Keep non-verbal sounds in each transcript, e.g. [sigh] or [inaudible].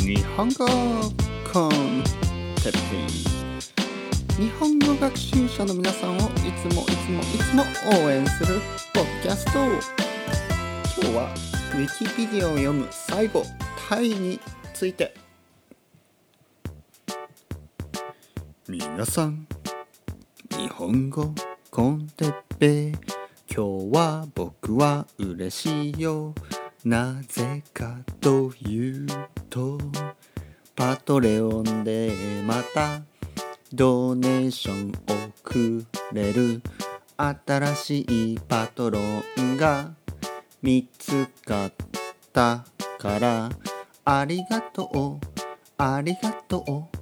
日本語コンテッペイ。日本語学習者の皆さんをいつもいつもいつも応援するポッキャスト今日はウィキペディアを読む最後タイについて。皆さん日本語コンテッペイ。今日は僕は嬉しいよ。なぜかトレオンでまたドネーションをくれる新しいパトロンが見つかったからありがとう。ありがとう。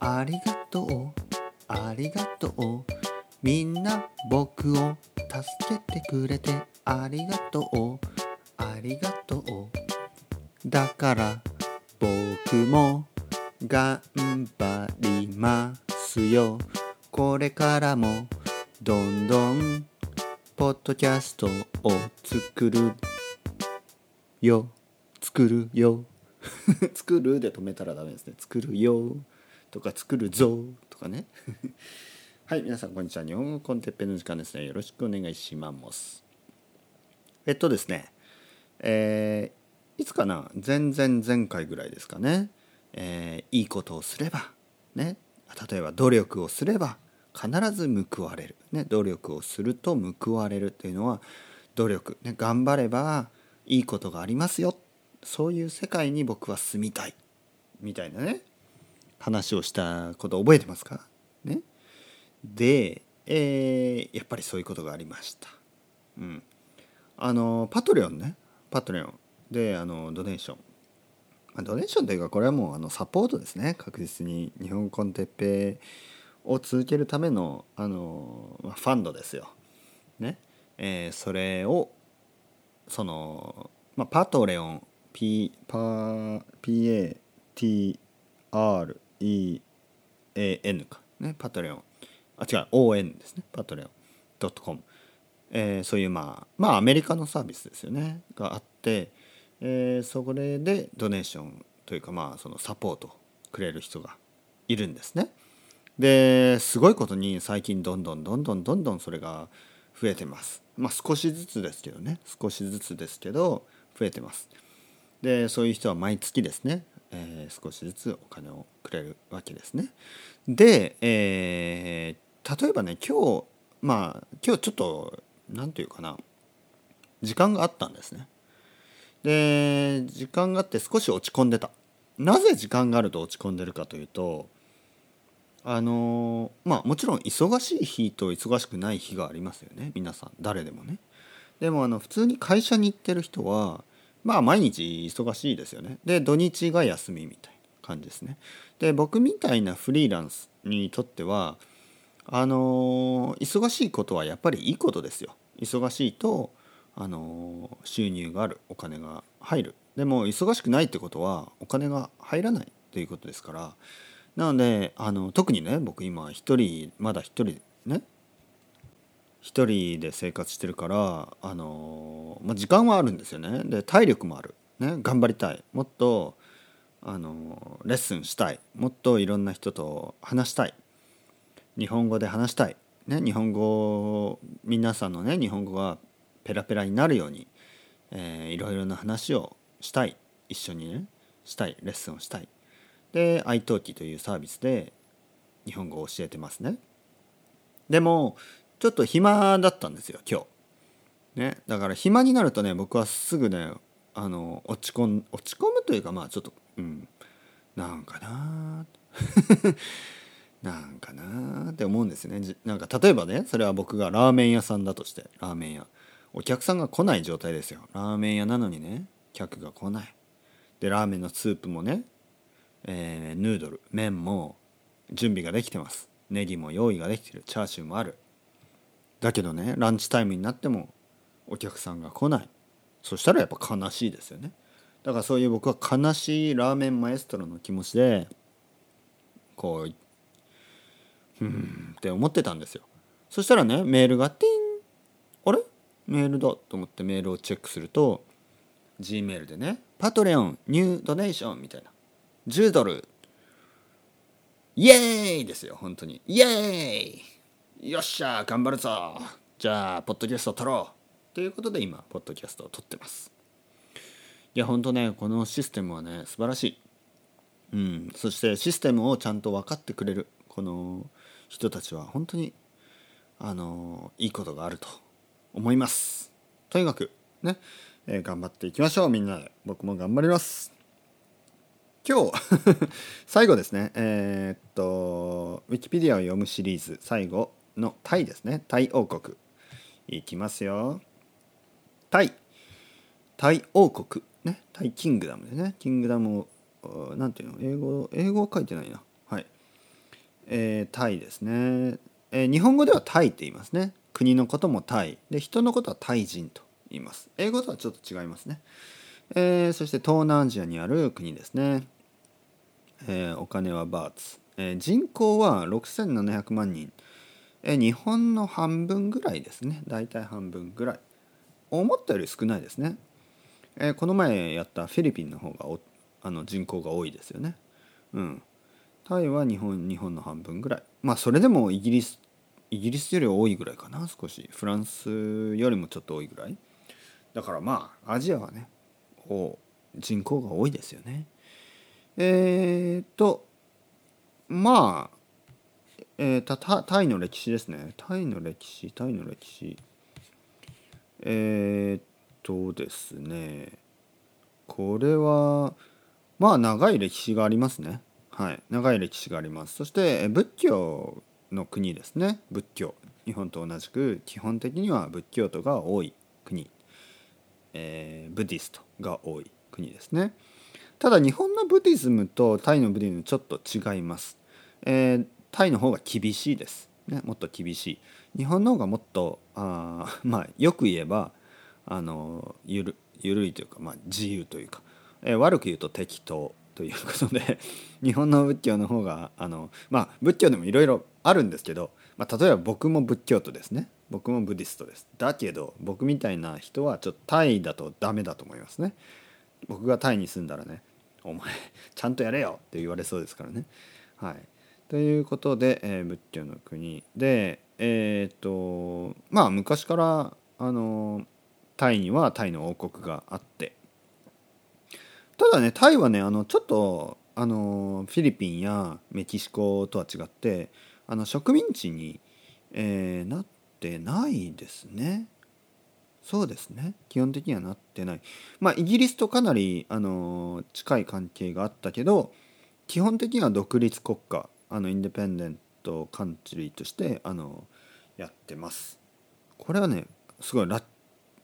ありがとう。ありがとう。みんな僕を助けてくれてありがとうありがとう。だから僕も頑張りますよ。これからもどんどんポッドキャストを作るよ。作るよ。[laughs] 作るで止めたらダメですね。作るよ。とか作るぞ。とかね。[laughs] はい皆さんこんにちは。日本語コンテッペの時間ですね。よろしくお願いします。えっとですね。えー、いつかな？前々前回ぐらいですかね、えー、いいことをすればね例えば努力をすれば必ず報われる、ね、努力をすると報われるっていうのは努力、ね、頑張ればいいことがありますよ。そういう世界に僕は住みたい。みたいなね話をしたこと覚えてますか？ね。で、えー、やっぱりそういうことがありました。うん、あのパトレオンね。パトレオン。であのドネーション、まあ、ドネーションというかこれはもうあのサポートですね。確実に日本コンテッペを続けるためのあの、まあ、ファンドですよ。ね。えー、それをその、まあ、パトレオン P PATREAN か。ね。パトレオン。あ違う。ON ですね。パトレオン .com、えー、そういうまあまあアメリカのサービスですよね。があって、えー、それでドネーションというかまあそのサポートくれる人がいるんですね。ですごいことに最近どんどんどんどんどんどんそれが増えてます。まあ少しずつですけどね少しずつですけど増えてます。でそういう人は毎月ですね、えー、少しずつお金をくれるわけですね。で、えー、例えばね今日まあ今日ちょっと何て言うかな時間があったんですね。で時間があって少し落ち込んでた。なぜ時間があると落ち込んでるかというとあのまあもちろん忙しい日と忙しくない日がありますよね皆さん誰でもね。でもあの普通に会社に行ってる人はまあ毎日忙しいですよね。で土日が休みみたいな感じですね。で僕みたいなフリーランスにとってはあの忙しいことはやっぱりいいことですよ。忙しいとあの収入があるお金が入る。でも忙しくないってことはお金が入らないということですから。なのであの特にね僕今一人まだ一人ね一人で生活してるからあの、まあ、時間はあるんですよね。で体力もある、ね、頑張りたい。もっとあのレッスンしたい。もっといろんな人と話したい。日本語で話したい、ね、日本語皆さんのね日本語がペラペラになるように、えー、いろいろな話をしたい。一緒にねしたい。レッスンをしたい。で iTalki というサービスで日本語を教えてますね。でもちょっと暇だったんですよ今日。ね、だから暇になるとね僕はすぐねあの落ち込ん落ち込むというかまあちょっとうん。なんかな [laughs] なんかなって思うんですよね。なんか例えばねそれは僕がラーメン屋さんだとしてラーメン屋。お客さんが来ない状態ですよ。ラーメン屋なのにね。客が来ない。でラーメンのスープもね、えー、ヌードル麺も準備ができてます。ネギも用意ができてる。チャーシューもある。だけどねランチタイムになってもお客さんが来ない。そしたらやっぱ悲しいですよね。だからそういう僕は悲しいラーメンマエストロの気持ちでこううんって思ってたんですよ。そしたらねメールがティンメールだと思ってメールをチェックすると G メールでね「パトレオンニュードネーション」みたいな。10ドル。イエーイですよ本当に。イエーイ。よっしゃ頑張るぞ。じゃあポッドキャスト撮ろう。ということで今ポッドキャストを撮ってます。いや本当ねこのシステムはね素晴らしい。うん。そしてシステムをちゃんと分かってくれるこの人たちは本当にあのいいことがあると。思います。とにかくね、えー、頑張っていきましょう。みんなで僕も頑張ります。今日 [laughs] 最後ですね。えー、っとウィキペディアを読むシリーズ最後のタイですね。タイ王国。いきますよ。タイ。タイ王国。ね。タイキングダムですね。キングダムをなんていうの？英語英語は書いてないな。はい。えー、タイですね。えー、日本語ではタイって言いますね。国のこともタイ。で人のことはタイ人と言います。英語とはちょっと違いますね、えー、そして東南アジアにある国ですね、えー、お金はバーツ、え人口は6700万人、え日本の半分ぐらいですね。大体半分ぐらい。思ったより少ないですね、えこの前やったフィリピンの方があの人口が多いですよね。うん。タイは日本日本の半分ぐらい。まあそれでもイギリスイギリスより多いぐらいかな少し。フランスよりもちょっと多いぐらい。だからまあアジアはね人口が多いですよね。えー、っとまあえー、たタイの歴史ですね。タイの歴史タイの歴史。えー、っとですねこれはまあ長い歴史がありますね。はい長い歴史があります。そして仏教の国ですね。仏教。日本と同じく基本的には仏教徒が多い国、えー、ブディストが多い国ですね。ただ日本のブディズムとタイのブディズムちょっと違います、えー、タイの方が厳しいです、ね、もっと厳しい。日本の方がもっとあ [laughs] まあよく言えばあのゆるゆるいというか、まあ、自由というか、えー、悪く言うと適当。ということで [laughs] 日本の仏教の方があのまあ仏教でもいろいろあるんですけど、まあ、例えば僕も仏教徒ですね。僕もブディストです。だけど僕みたいな人はちょっとタイだとダメだと思いますね。僕がタイに住んだらねお前ちゃんとやれよって言われそうですからね。はい。ということで、えー、仏教の国。でえっ、とまあ昔からあのタイにはタイの王国があってただねタイはねあのちょっとあのフィリピンやメキシコとは違ってあの植民地に、えー、なってないですね。そうですね基本的にはなってない。まあイギリスとかなりあの近い関係があったけど基本的には独立国家あのインデペンデントカントリーとしてあのやってます。これはねすごいラッ,、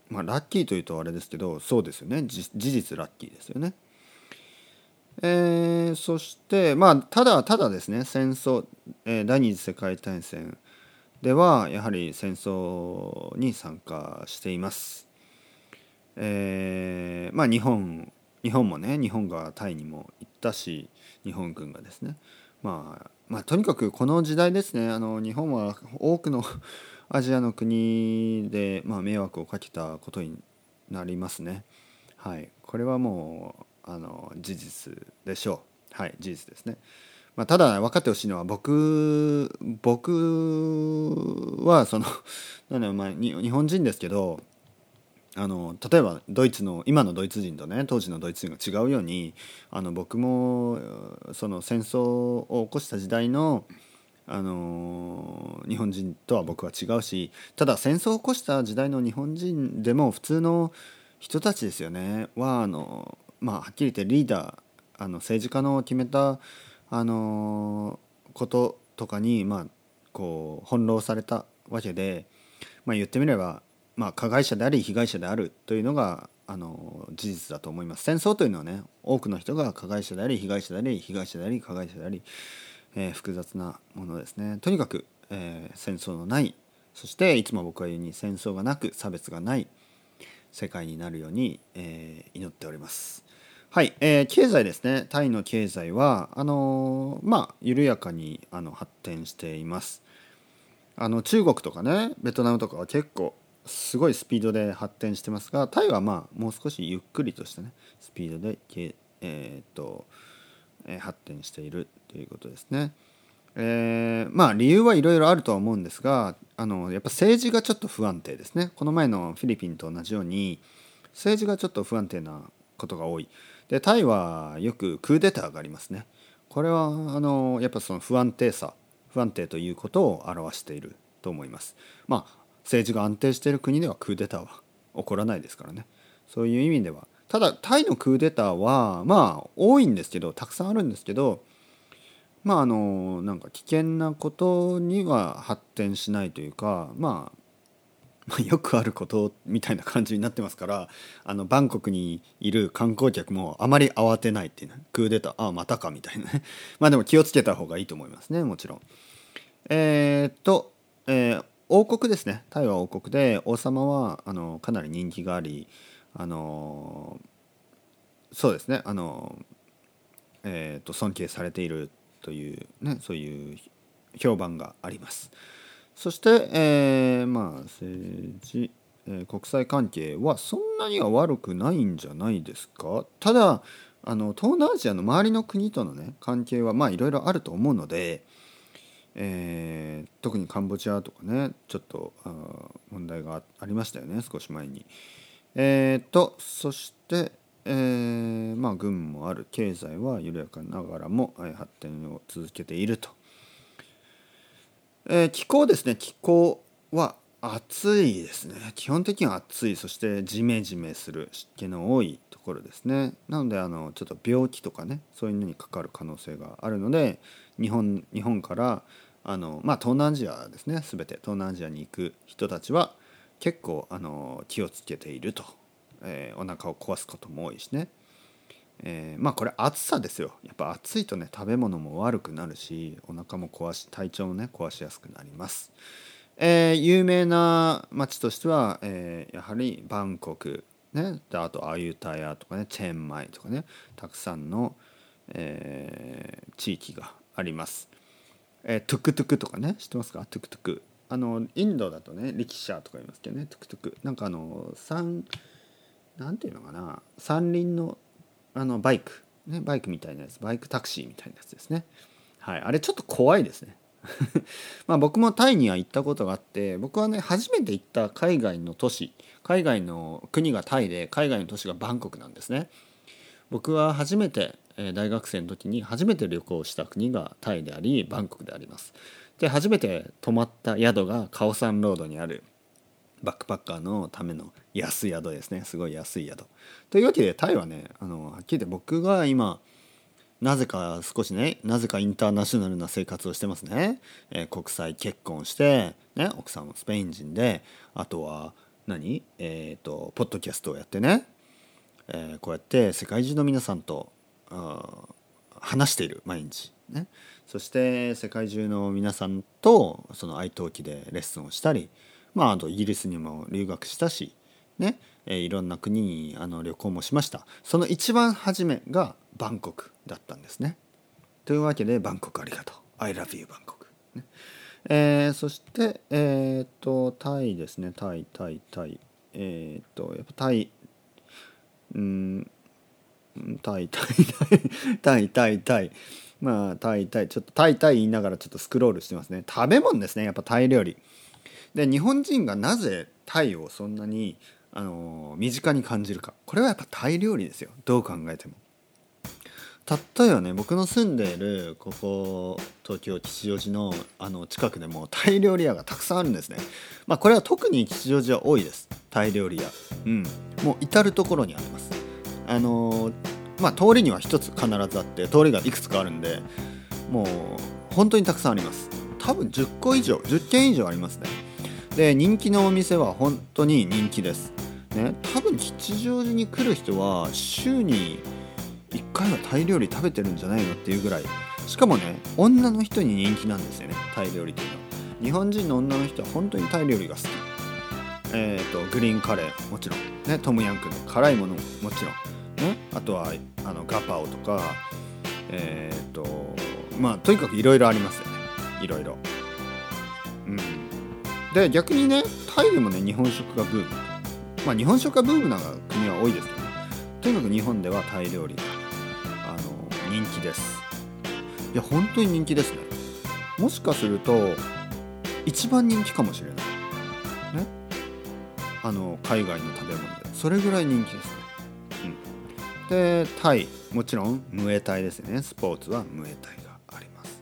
まあ、ラッキーというとあれですけどそうですよね事実ラッキーですよね。えー、そしてまあただただですね戦争、えー、第二次世界大戦ではやはり戦争に参加しています。えー、まあ日本日本もね日本がタイにも行ったし日本軍がですね、まあ、まあとにかくこの時代ですねあの日本は多くの [laughs] アジアの国で、まあ、迷惑をかけたことになりますね。はい、これはもうあの事実でしょうはい事実ですね。まあ、ただ分かってほしいのは僕僕はその [laughs] なんだまあ日本人ですけどあの例えばドイツの今のドイツ人とね当時のドイツ人が違うようにあの僕もその戦争を起こした時代のあの日本人とは僕は違うしただ戦争を起こした時代の日本人でも普通の人たちですよねはあのまあはっきり言ってリーダーあの政治家の決めたあのこととかにまあこう翻弄されたわけで、まあ、言ってみれば、まあ、加害者であり被害者であるというのがあの事実だと思います。戦争というのはね多くの人が加害者であり被害者であり被害者であり加害者であり、えー、複雑なものですね。とにかく、えー、戦争のないそしていつも僕が言うように戦争がなく差別がない世界になるように、えー、祈っております。はい、えー、経済ですね。タイの経済はあのー、まあ緩やかにあの発展しています。あの中国とかねベトナムとかは結構すごいスピードで発展してますがタイはまあもう少しゆっくりとしたねスピードで、えー、っと発展しているということですね。えー、まあ理由はいろいろあるとは思うんですがあのやっぱ政治がちょっと不安定ですね。この前のフィリピンと同じように政治がちょっと不安定なことが多い。でタイはよくクーデターがありますね。これはあのやっぱその不安定さ不安定ということを表していると思います。まあ政治が安定している国ではクーデターは起こらないですからね。そういう意味では。ただタイのクーデターはまあ多いんですけどたくさんあるんですけどまああのなんか危険なことには発展しないというかまあまあ、よくあることみたいな感じになってますからあのバンコクにいる観光客もあまり慌てないっていうねクーデターああまたかみたいなね [laughs] まあでも気をつけた方がいいと思いますねもちろん。えー、っと、えー、王国ですねタイは王国で王様はあのかなり人気がありあのそうですねあの、えー、と尊敬されているというねそういう評判があります。そして、えー、まあ政治、えー、国際関係はそんなには悪くないんじゃないですか？ただあの東南アジアの周りの国とのね関係はまあいろいろあると思うので、えー、特にカンボジアとかねちょっとあ問題がありましたよね少し前に。えーとそして、えー、まあ軍もある経済は緩やかながらも発展を続けていると。えー、気候ですね。気候は暑いですね。基本的には暑い。そしてジメジメする湿気の多いところですね。なのであのちょっと病気とかねそういうのにかかる可能性があるので日本日本からあのまあ東南アジアですね。全て東南アジアに行く人たちは結構あの気をつけていると、えー、お腹を壊すことも多いしね、えー、まあこれ暑さですよ。やっぱ暑いとね食べ物も悪くなるしお腹も壊し体調もね壊しやすくなります、えー、有名な街としては、えー、やはりバンコクねであとアユタヤとかねチェンマイとかねたくさんの、えー、地域があります、えー、トゥクトゥクとかね知ってますか？トゥクトゥク。あのインドだとね力車とか言いますけどねトゥクトゥク。なんかあの三なんていうのかな？三輪のあのバイク、ね、バイクみたいなやつ。バイクタクシーみたいなやつですね。はい。あれちょっと怖いですね。[laughs] まあ僕もタイには行ったことがあって僕はね初めて行った海外の都市海外の国がタイで海外の都市がバンコクなんですね。僕は初めて大学生の時に初めて旅行した国がタイでありバンコクであります。で初めて泊まった宿がカオサンロードにあるバックパッカーのための安い宿ですね。すごい安い宿。というわけでタイはねあのはっきり言って僕が今なぜか少しねなぜかインターナショナルな生活をしてますね、えー、国際結婚して、ね、奥さんはスペイン人であとは何？えっ、ー、とポッドキャストをやってね、えー、こうやって世界中の皆さんと話している毎日。ね。そして世界中の皆さんとその愛登記でレッスンをしたりまああとイギリスにも留学したしねえいろんな国にあの旅行もしました。その一番初めがバンコクだったんですね。というわけでバンコクありがとう。I love you バンコク、ね。えー、そしてえー、っとタイですね。タイタイタイ。えー、っとやっぱタイうんタイタイタイタイタイタイ。まあタイタイ。ちょっとタイタイ言いながらちょっとスクロールしてますね。食べ物ですね。やっぱタイ料理。で日本人がなぜタイをそんなにあの身近に感じるかこれはやっぱタイ料理ですよどう考えても。例えばね僕の住んでいるここ東京吉祥寺のあの近くでもタイ料理屋がたくさんあるんですね。まあこれは特に吉祥寺は多いですタイ料理屋。うんもう至る所にあります。あのまあ通りには一つ必ずあって通りがいくつかあるんでもう本当にたくさんあります。多分10個以上10軒以上ありますね。で人気のお店は本当に人気です。ね、多分吉祥寺に来る人は週に1回はタイ料理食べてるんじゃないのっていうぐらい。しかもね女の人に人気なんですよねタイ料理というのは。日本人の女の人は本当にタイ料理が好き。えっ、ー、とグリーンカレーもちろん。ねトムヤンクの辛いものももちろん。ねあとはあのガパオとかえっ、ー、とまあとにかくいろいろありますよね。いろいろで逆にねタイでもね日本食がブーム。まあ日本食がブームな国は多いですけど。ねとにかく日本ではタイ料理があの人気です。いや本当に人気ですね。もしかすると一番人気かもしれない。ね。あの海外の食べ物で。それぐらい人気ですね、うん、でタイ。もちろんムエタイですね。スポーツはムエタイがあります。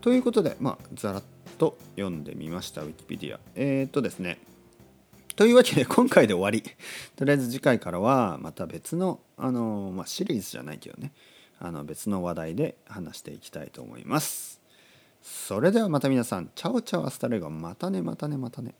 ということでまあざらっと読んでみましたウィキペディア。えー、っとですね。というわけで今回で終わり。とりあえず次回からはまた別のあの、まあ、シリーズじゃないけどね。あの別の話題で話していきたいと思います。それではまた皆さん。 Chao chao hasta luego。またねまたねまたね。